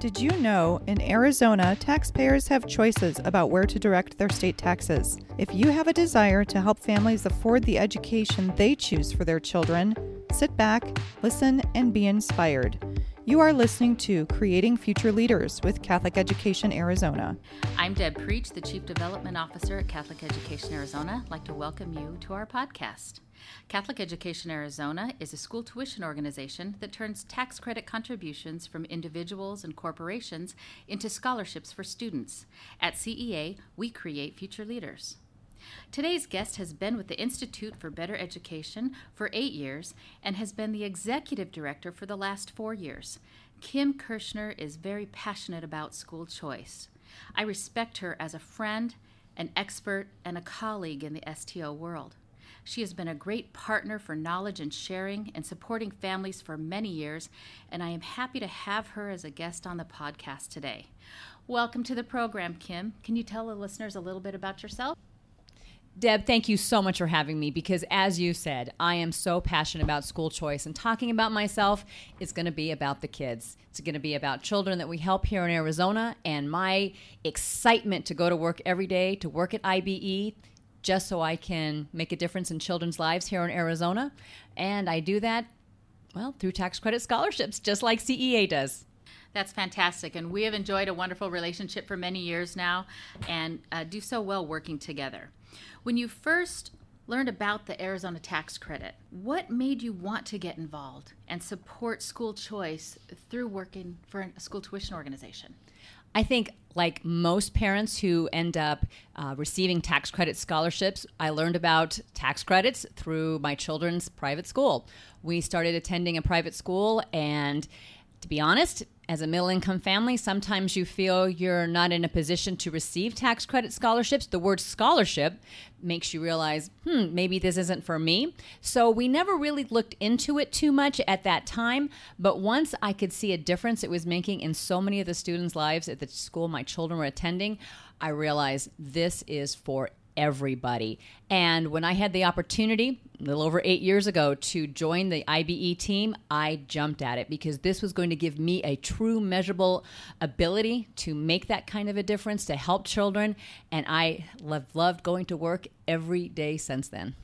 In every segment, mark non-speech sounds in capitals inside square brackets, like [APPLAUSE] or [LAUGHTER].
Did you know in Arizona, taxpayers have choices about where to direct their state taxes? If you have a desire to help families afford the education they choose for their children, sit back, listen, and be inspired. You are listening to Creating Future Leaders with Catholic Education Arizona. I'm Deb Preach, the Chief Development Officer at Catholic Education Arizona. I'd like to welcome you to our podcast. Catholic Education Arizona is a school tuition organization that turns tax credit contributions from individuals and corporations into scholarships for students. At CEA, we create future leaders. Today's guest has been with the Institute for Better Education for eight years and has been the executive director for the last four years. Kim Kirschner is very passionate about school choice. I respect her as a friend, an expert, and a colleague in the STO world. She has been a great partner for knowledge and sharing and supporting families for many years, and I am happy to have her as a guest on the podcast today. Welcome to the program, Kim. Can you tell the listeners a little bit about yourself? Deb, thank you so much for having me because, as you said, I am so passionate about school choice and talking about myself is going to be about the kids. It's going to be about children that we help here in Arizona and my excitement to go to work every day, to work at IBE, just so I can make a difference in children's lives here in Arizona. And I do that, well, through tax credit scholarships, just like CEA does. That's fantastic. And we have enjoyed a wonderful relationship for many years now and uh, do so well working together. When you first learned about the Arizona tax credit, what made you want to get involved and support school choice through working for a school tuition organization? I think, like most parents who end up uh, receiving tax credit scholarships, I learned about tax credits through my children's private school. We started attending a private school, and to be honest, as a middle income family, sometimes you feel you're not in a position to receive tax credit scholarships. The word scholarship makes you realize, hmm, maybe this isn't for me. So we never really looked into it too much at that time. But once I could see a difference it was making in so many of the students' lives at the school my children were attending, I realized this is for everybody. And when I had the opportunity, a little over eight years ago, to join the IBE team, I jumped at it because this was going to give me a true measurable ability to make that kind of a difference, to help children. And I loved, loved going to work every day since then.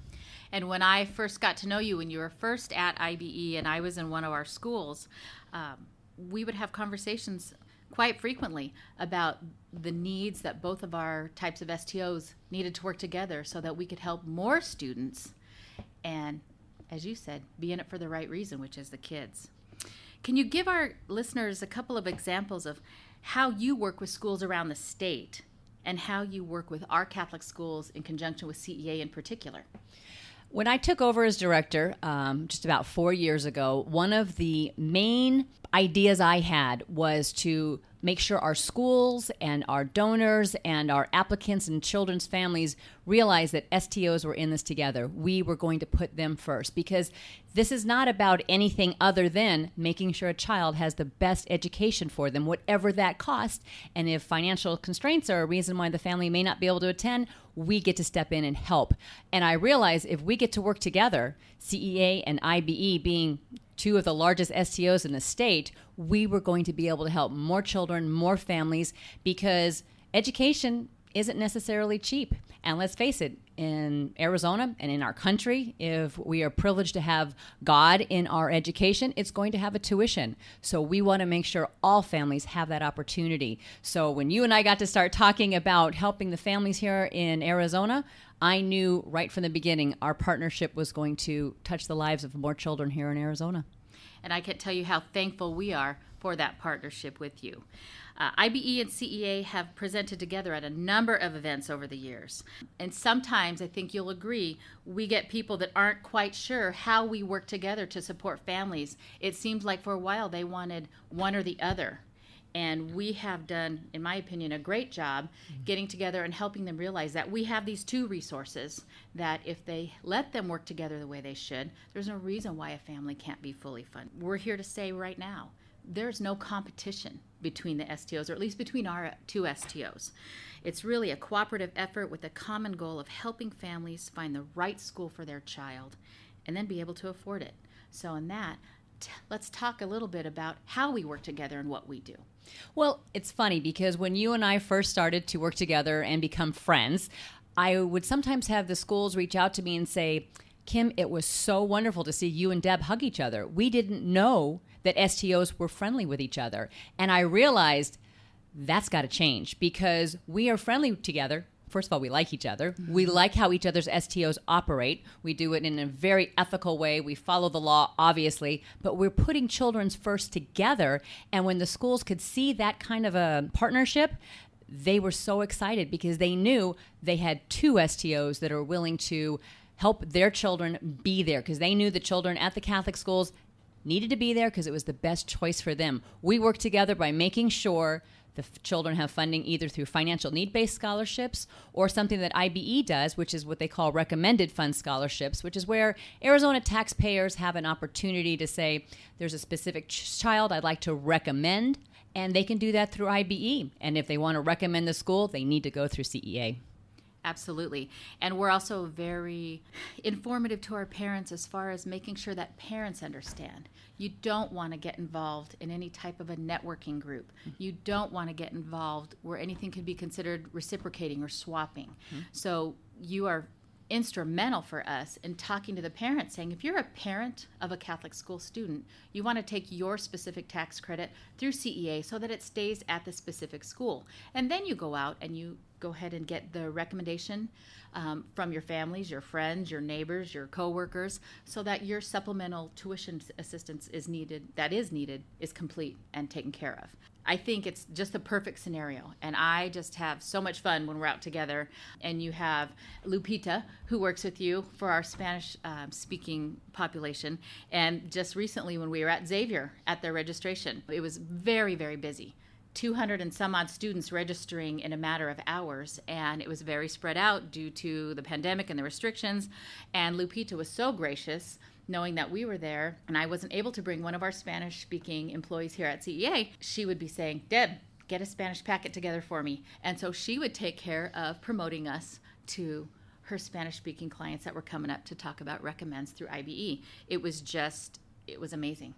And when I first got to know you, when you were first at IBE and I was in one of our schools, um, we would have conversations quite frequently about the needs that both of our types of STOs needed to work together so that we could help more students and, as you said, be in it for the right reason, which is the kids. Can you give our listeners a couple of examples of how you work with schools around the state and how you work with our Catholic schools in conjunction with CEA in particular? When I took over as director um, just about four years ago, one of the main ideas I had was to make sure our schools and our donors and our applicants and children's families realize that STOs were in this together. We were going to put them first because this is not about anything other than making sure a child has the best education for them, whatever that cost. And if financial constraints are a reason why the family may not be able to attend, we get to step in and help. And I realize if we get to work together, CEA and IBE being two of the largest STOs in the state, we were going to be able to help more children, more families, because education isn't necessarily cheap. And let's face it, in Arizona and in our country, if we are privileged to have God in our education, it's going to have a tuition. So we want to make sure all families have that opportunity. So when you and I got to start talking about helping the families here in Arizona, I knew right from the beginning our partnership was going to touch the lives of more children here in Arizona. And I can't tell you how thankful we are for that partnership with you. Uh, IBE and CEA have presented together at a number of events over the years. And sometimes, I think you'll agree, we get people that aren't quite sure how we work together to support families. It seems like for a while they wanted one or the other. And we have done, in my opinion, a great job getting together and helping them realize that we have these two resources that if they let them work together the way they should, there's no reason why a family can't be fully funded. We're here to say right now there's no competition between the STOs, or at least between our two STOs. It's really a cooperative effort with a common goal of helping families find the right school for their child and then be able to afford it. So, in that, t- let's talk a little bit about how we work together and what we do. Well, it's funny because when you and I first started to work together and become friends, I would sometimes have the schools reach out to me and say, Kim, it was so wonderful to see you and Deb hug each other. We didn't know that STOs were friendly with each other. And I realized that's got to change because we are friendly together. First of all, we like each other. Mm-hmm. We like how each other's STOs operate. We do it in a very ethical way. We follow the law, obviously, but we're putting children's first together. And when the schools could see that kind of a partnership, they were so excited because they knew they had two STOs that are willing to help their children be there because they knew the children at the Catholic schools needed to be there because it was the best choice for them. We work together by making sure the f- children have funding either through financial need based scholarships or something that IBE does, which is what they call recommended fund scholarships, which is where Arizona taxpayers have an opportunity to say, there's a specific ch- child I'd like to recommend, and they can do that through IBE. And if they want to recommend the school, they need to go through CEA. Absolutely. And we're also very informative to our parents as far as making sure that parents understand. You don't want to get involved in any type of a networking group. You don't want to get involved where anything could be considered reciprocating or swapping. Mm-hmm. So you are instrumental for us in talking to the parents saying if you're a parent of a Catholic school student, you want to take your specific tax credit through CEA so that it stays at the specific school. And then you go out and you go ahead and get the recommendation um, from your families, your friends, your neighbors, your coworkers, so that your supplemental tuition assistance is needed, that is needed, is complete and taken care of. I think it's just the perfect scenario. And I just have so much fun when we're out together. And you have Lupita, who works with you for our Spanish um, speaking population. And just recently, when we were at Xavier at their registration, it was very, very busy. 200 and some odd students registering in a matter of hours, and it was very spread out due to the pandemic and the restrictions. And Lupita was so gracious knowing that we were there and I wasn't able to bring one of our Spanish speaking employees here at CEA, she would be saying, Deb, get a Spanish packet together for me. And so she would take care of promoting us to her Spanish speaking clients that were coming up to talk about recommends through IBE. It was just, it was amazing.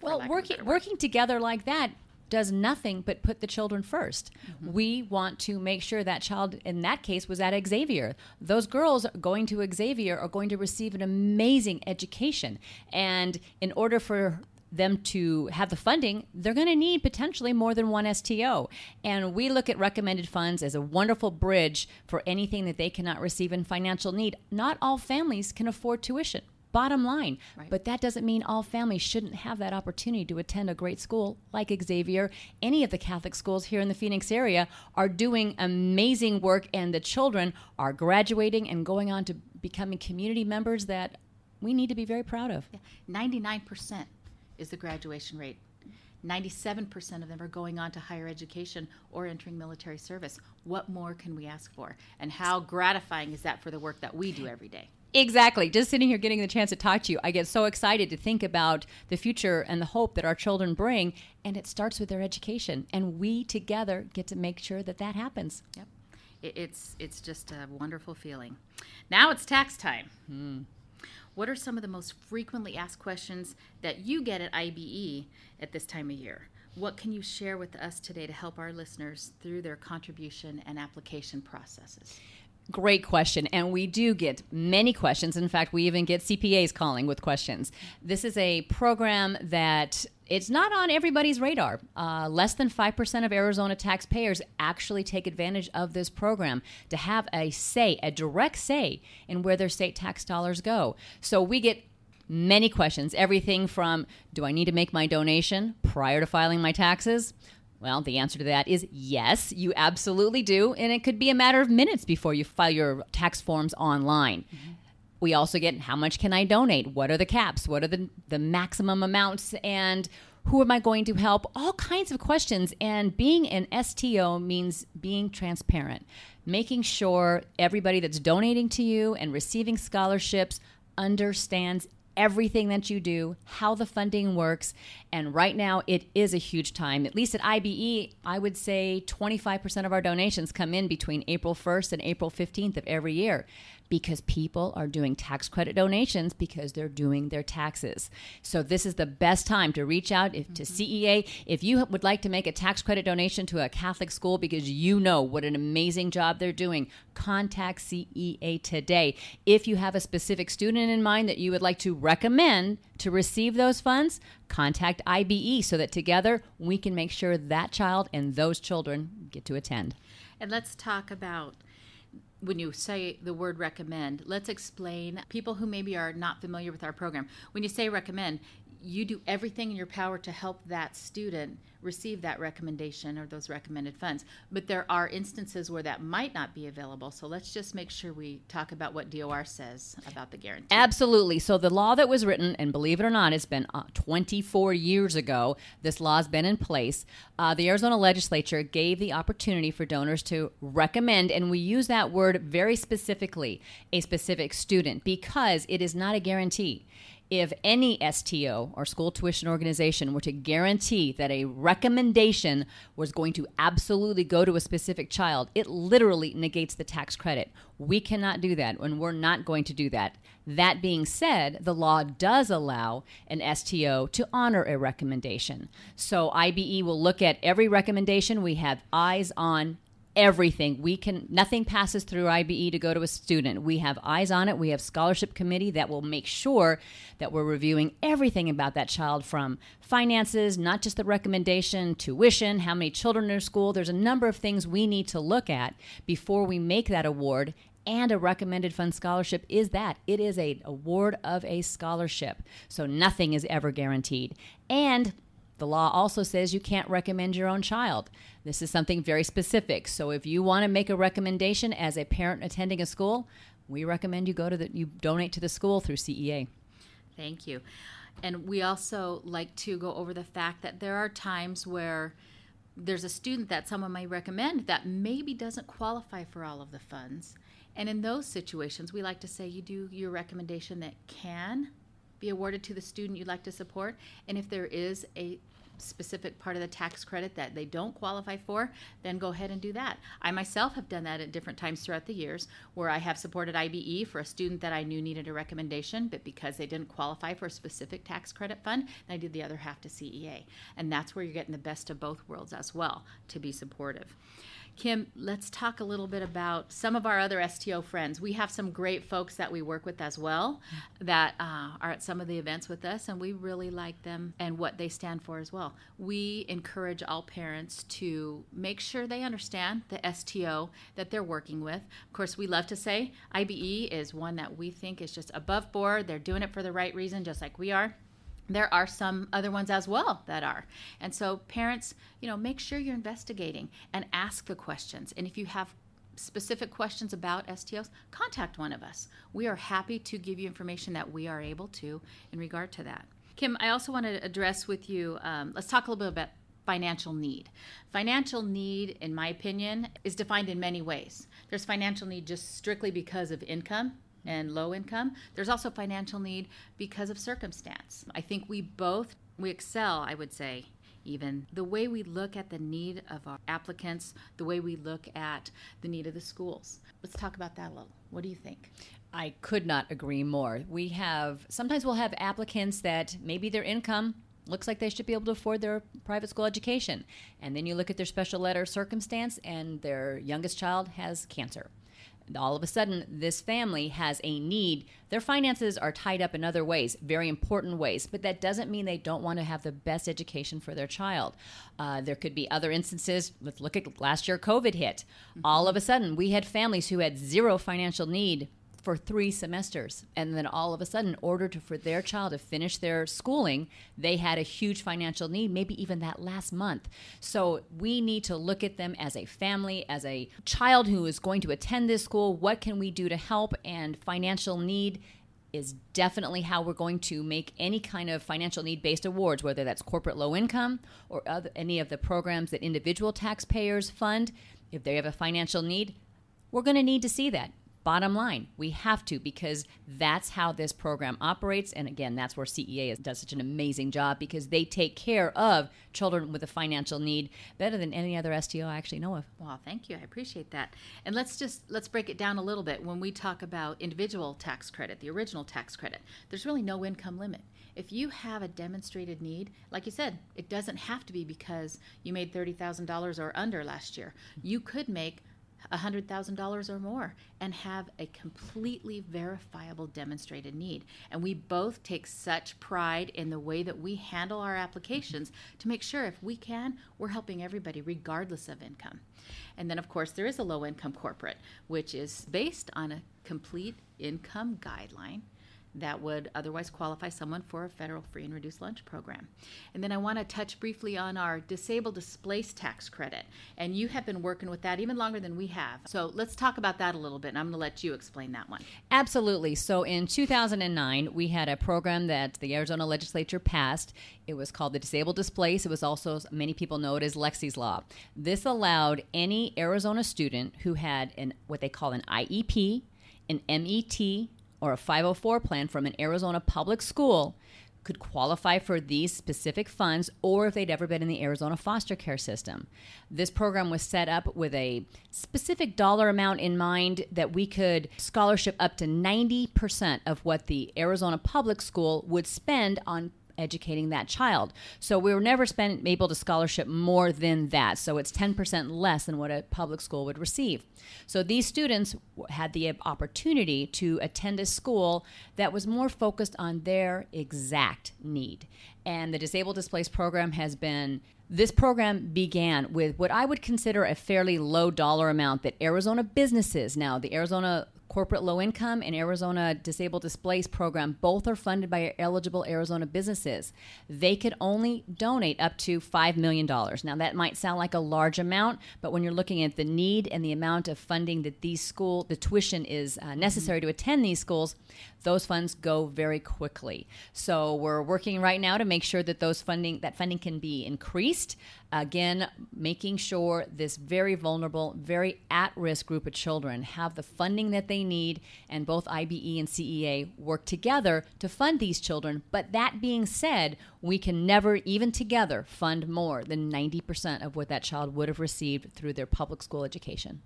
Well, lack of a working working together like that does nothing but put the children 1st Mm-hmm. We want to make sure that child, in that case, was at Xavier. Those girls going to Xavier are going to receive an amazing education, and in order for them to have the funding, they're going to need potentially more than one STO. And we look at recommended funds as a wonderful bridge for anything that they cannot receive in financial need. Not all families can afford tuition. Bottom line. Right. But that doesn't mean all families shouldn't have that opportunity to attend a great school like Xavier. Any of the Catholic schools here in the Phoenix area are doing amazing work, and the children are graduating and going on to becoming community members that we need to be very proud of. 99% is the graduation rate. 97% of them are going on to higher education or entering military service. What more can we ask for? And how gratifying is that for the work that we do every day? Exactly. Just sitting here getting the chance to talk to you, I get so excited to think about the future and the hope that our children bring. And it starts with their education. And we together get to make sure that that happens. Yep. It's, it's just a wonderful feeling. Now it's tax time. Hmm. What are some of the most frequently asked questions that you get at IBE at this time of year? What can you share with us today to help our listeners through their contribution and application processes? Great question. And we do get many questions. In fact, we even get CPAs calling with questions. This is a program that it's not on everybody's radar. Uh, less than 5% of Arizona taxpayers actually take advantage of this program to have a say, a direct say in where their state tax dollars go. So we get many questions everything from do I need to make my donation prior to filing my taxes? Well, the answer to that is yes, you absolutely do. And it could be a matter of minutes before you file your tax forms online. Mm-hmm. We also get how much can I donate? What are the caps? What are the, the maximum amounts? And who am I going to help? All kinds of questions. And being an STO means being transparent, making sure everybody that's donating to you and receiving scholarships understands everything that you do, how the funding works. And right now, it is a huge time. At least at IBE, I would say 25% of our donations come in between April 1st and April 15th of every year. Because people are doing tax credit donations because they're doing their taxes. So this is the best time to reach out if, to mm-hmm. CEA if you would like to make a tax credit donation to a Catholic school because you know what an amazing job they're doing. Contact CEA today. If you have a specific student in mind that you would like to recommend to receive those funds, contact IBE so that together we can make sure that child and those children get to attend. And let's talk about when you say the word recommend, let's explain people who maybe are not familiar with our program. When you say recommend, you do everything in your power to help that student receive that recommendation or those recommended funds. But there are instances where that might not be available. So let's just make sure we talk about what DOR says about the guarantee. Absolutely. So the law that was written, and believe it or not, it's been uh, 24 years ago. This law has been in place. Uh, the Arizona legislature gave the opportunity for donors to recommend, and we use that word very specifically, a specific student because it is not a guarantee if any STO or school tuition organization were to guarantee that a recommendation was going to absolutely go to a specific child, it literally negates the tax credit. We cannot do that, and we're not going to do that. That being said, the law does allow an STO to honor a recommendation. So IBE will look at every recommendation. We have eyes on everything. We can nothing passes through IBE to go to a student. We have eyes on it. We have scholarship committee that will make sure that we're reviewing everything about that child from finances, not just the recommendation, tuition, how many children are in school. There's a number of things we need to look at before we make that award. And a recommended fund scholarship is that it is a award of a scholarship. So nothing is ever guaranteed. And the law also says you can't recommend your own child. This is something very specific. So if you want to make a recommendation as a parent attending a school, we recommend you go to the you donate to the school through CEA. Thank you. And we also like to go over the fact that there are times where there's a student that someone may recommend that maybe doesn't qualify for all of the funds. And in those situations, we like to say you do your recommendation that can be awarded to the student you'd like to support. And if there is a specific part of the tax credit that they don't qualify for, then go ahead and do that. I myself have done that at different times throughout the years where I have supported IBE for a student that I knew needed a recommendation, but because they didn't qualify for a specific tax credit fund, I did the other half to CEA. And that's where you're getting the best of both worlds as well to be supportive. Kim, let's talk a little bit about some of our other STO friends. We have some great folks that we work with as well that uh, are at some of the events with us, and we really like them and what they stand for as well. We encourage all parents to make sure they understand the STO that they're working with. Of course, we love to say IBE is one that we think is just above board. They're doing it for the right reason, just like we are there are some other ones as well that are. And so parents, you know, make sure you're investigating and ask the questions. And if you have specific questions about STOs, contact one of us. We are happy to give you information that we are able to in regard to that. Kim, I also want to address with you, um, let's talk a little bit about financial need. Financial need, in my opinion, is defined in many ways. There's financial need just strictly because of income, and low income. There's also financial need because of circumstance. I think we both we excel, I would say, even the way we look at the need of our applicants, the way we look at the need of the schools. Let's talk about that a little. What do you think? I could not agree more. We have sometimes we'll have applicants that maybe their income looks like they should be able to afford their private school education. And then you look at their special letter circumstance and their youngest child has cancer all of a sudden this family has a need. Their finances are tied up in other ways very important ways but that doesn't mean they don't want to have the best education for their child. Uh, there could be other instances. Let's look at last year covid hit. Mm-hmm. all of a sudden we had families who had zero financial need for three semesters. And then all of a sudden, in order to, for their child to finish their schooling, they had a huge financial need, maybe even that last month. So we need to look at them as a family, as a child who is going to attend this school. What can we do to help? And financial need is definitely how we're going to make any kind of financial need based awards, whether that's corporate low income or other, any of the programs that individual taxpayers fund. If they have a financial need, we're going to need to see that Bottom line, we have to because that's how this program operates. And again, that's where CEA does such an amazing job because they take care of children with a financial need better than any other STO I actually know of. Well, thank you. I appreciate that. And let's just let's break it down a little bit. When we talk about individual tax credit, the original tax credit, there's really no income limit. If you have a demonstrated need, like you said, it doesn't have to be because you made $30,000 or under last year. You could make $100,000 or more and have a completely verifiable demonstrated need. And we both take such pride in the way that we handle our applications to make sure if we can, we're helping everybody regardless of income. And then, of course, there is a low income corporate, which is based on a complete income guideline that would otherwise qualify someone for a federal free and reduced lunch program. And then I want to touch briefly on our disabled displaced tax credit. And you have been working with that even longer than we have. So let's talk about that a little bit. And I'm going to let you explain that one. Absolutely. So in 2009, we had a program that the Arizona legislature passed. It was called the Disabled Displaced. It was also, many people know it as Lexie's Law. This allowed any Arizona student who had an what they call an IEP, an MET, or a 504 plan from an Arizona public school could qualify for these specific funds or if they'd ever been in the Arizona foster care system. This program was set up with a specific dollar amount in mind that we could scholarship up to 90% of what the Arizona public school would spend on educating that child. So we were never spend, able to scholarship more than that. So it's 10% less than what a public school would receive. So these students had the opportunity to attend a school that was more focused on their exact need. And the Disabled Displaced program has been this program began with what I would consider a fairly low dollar amount that Arizona businesses, now the Arizona Corporate Low Income and Arizona Disabled Displaced program both are funded by eligible Arizona businesses. They could only donate up to $5 million. Now, that might sound like a large amount, but when you're looking at the need and the amount of funding that these school, the tuition is uh, necessary mm-hmm. to attend these schools, those funds go very quickly. So we're working right now to make sure that those funding, that funding can be increased. Again, making sure this very vulnerable, very at risk group of children have the funding that they need, and both IBE and CEA work together to fund these children. But that being said, we can never, even together, fund more than 90% of what that child would have received through their public school education.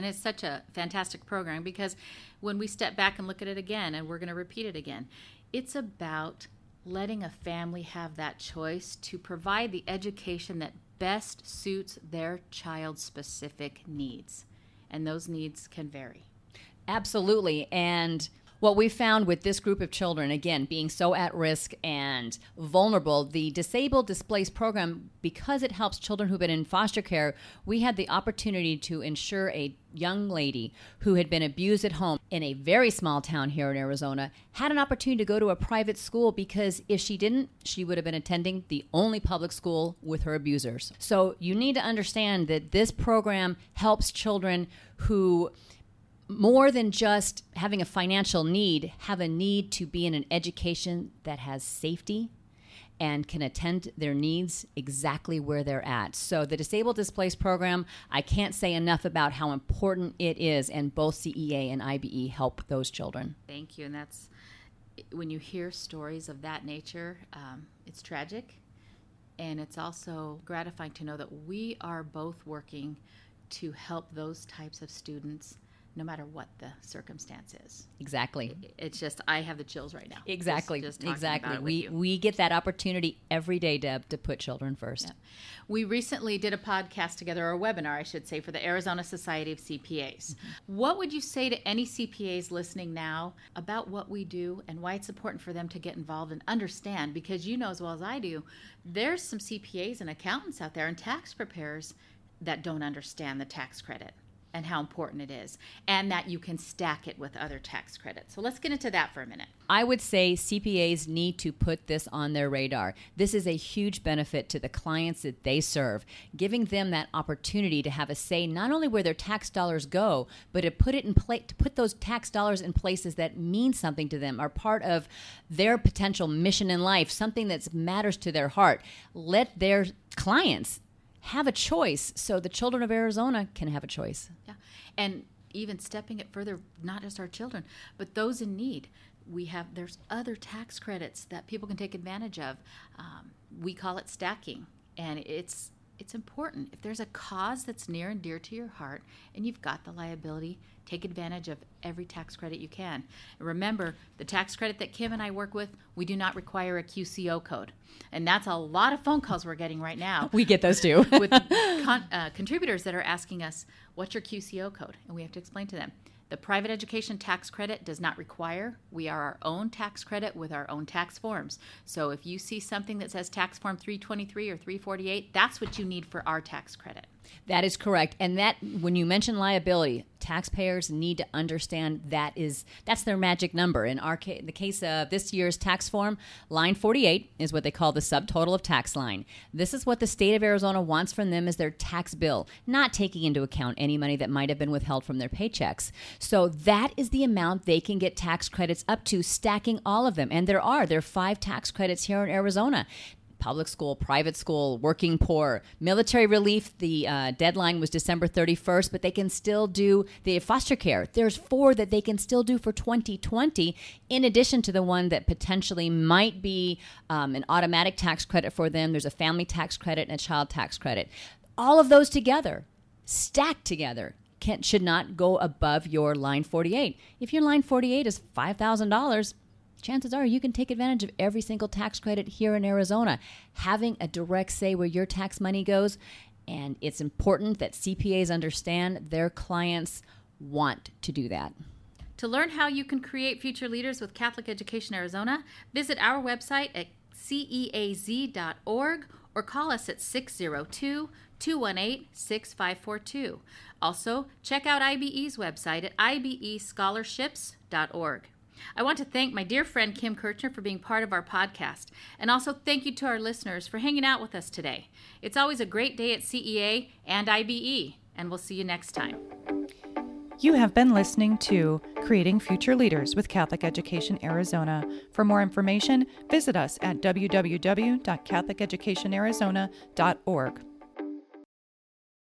And it's such a fantastic program because when we step back and look at it again, and we're going to repeat it again, it's about letting a family have that choice to provide the education that best suits their child's specific needs. And those needs can vary. Absolutely. And what we found with this group of children, again, being so at risk and vulnerable, the Disabled Displaced program, because it helps children who've been in foster care, we had the opportunity to ensure a young lady who had been abused at home in a very small town here in Arizona had an opportunity to go to a private school because if she didn't, she would have been attending the only public school with her abusers. So you need to understand that this program helps children who more than just having a financial need, have a need to be in an education that has safety and can attend their needs exactly where they're at. So, the Disabled Displaced program, I can't say enough about how important it is, and both CEA and IBE help those children. Thank you. And that's when you hear stories of that nature, um, it's tragic. And it's also gratifying to know that we are both working to help those types of students no matter what the circumstance is. Exactly. It's just I have the chills right now. Exactly. Just, just exactly. we we get that opportunity every day, Deb, to put children first. Yeah. We recently did a podcast together, or a webinar, I should say, for the Arizona Society of CPAs. Mm-hmm. What would you say to any CPAs listening now about what we do and why it's important for them to get involved and understand? Because you know as well as I do, there's some CPAs and accountants out there and tax preparers that don't understand the tax credit and how important it is, and that you can stack it with other tax credits. So let's get into that for a minute. I would say CPAs need to put this on their radar. This is a huge benefit to the clients that they serve, giving them that opportunity to have a say not only where their tax dollars go, but to put it in to put those tax dollars in places that mean something to them, are part of their potential mission in life, something that matters to their heart. Let their clients have a choice so the children of Arizona can have a choice. Yeah. And even stepping it further, not just our children, but those in need. We have there's other tax credits that people can take advantage of. Um, we call it stacking, and it's it's important. If there's a cause that's near and dear to your heart and you've got the liability, take advantage of every tax credit you can. And remember, the tax credit that Kim and I work with, we do not require a QCO code. And that's a lot of phone calls we're getting right now. [LAUGHS] We get those too. [LAUGHS] with con- uh, contributors that are asking us, what's your QCO code? And we have to explain to them. The private education tax credit does not require. We are our own tax credit with our own tax forms. So if you see something that says tax form 323 or 348, that's what you need for our tax credit. That is correct. And that when you mention liability, taxpayers need to understand that is that's their magic number. In our case, the case of this year's tax form, line 48 is what they call the subtotal of tax line. This is what the state of Arizona wants from them as their tax bill, not taking into account any money that might have been withheld from their paychecks. So that is the amount they can get tax credits up to, stacking all of them. And there are there are five tax credits here in Arizona public school, private school, working poor, military relief. The uh, deadline was December 31st, but they can still do the foster care. There's four that they can still do for 2020, in addition to the one that potentially might be um, an automatic tax credit for them. There's a family tax credit and a child tax credit. All of those together, stacked together, can, should not go above your line 48. If your line 48 is $5,000, chances are you can take advantage of every single tax credit here in Arizona. Having a direct say where your tax money goes, and it's important that CPAs understand their clients want to do that. To learn how you can create future leaders with Catholic Education Arizona, visit our website at ceaz.org or call us at 602 218 6542. Also, check out IBE's website at ibescholarships.org. I want to thank my dear friend Kim Kirchner for being part of our podcast, and also thank you to our listeners for hanging out with us today. It's always a great day at CEA and IBE, and we'll see you next time. You have been listening to Creating Future Leaders with Catholic Education Arizona. For more information, visit us at www.catholiceducationarizona.org.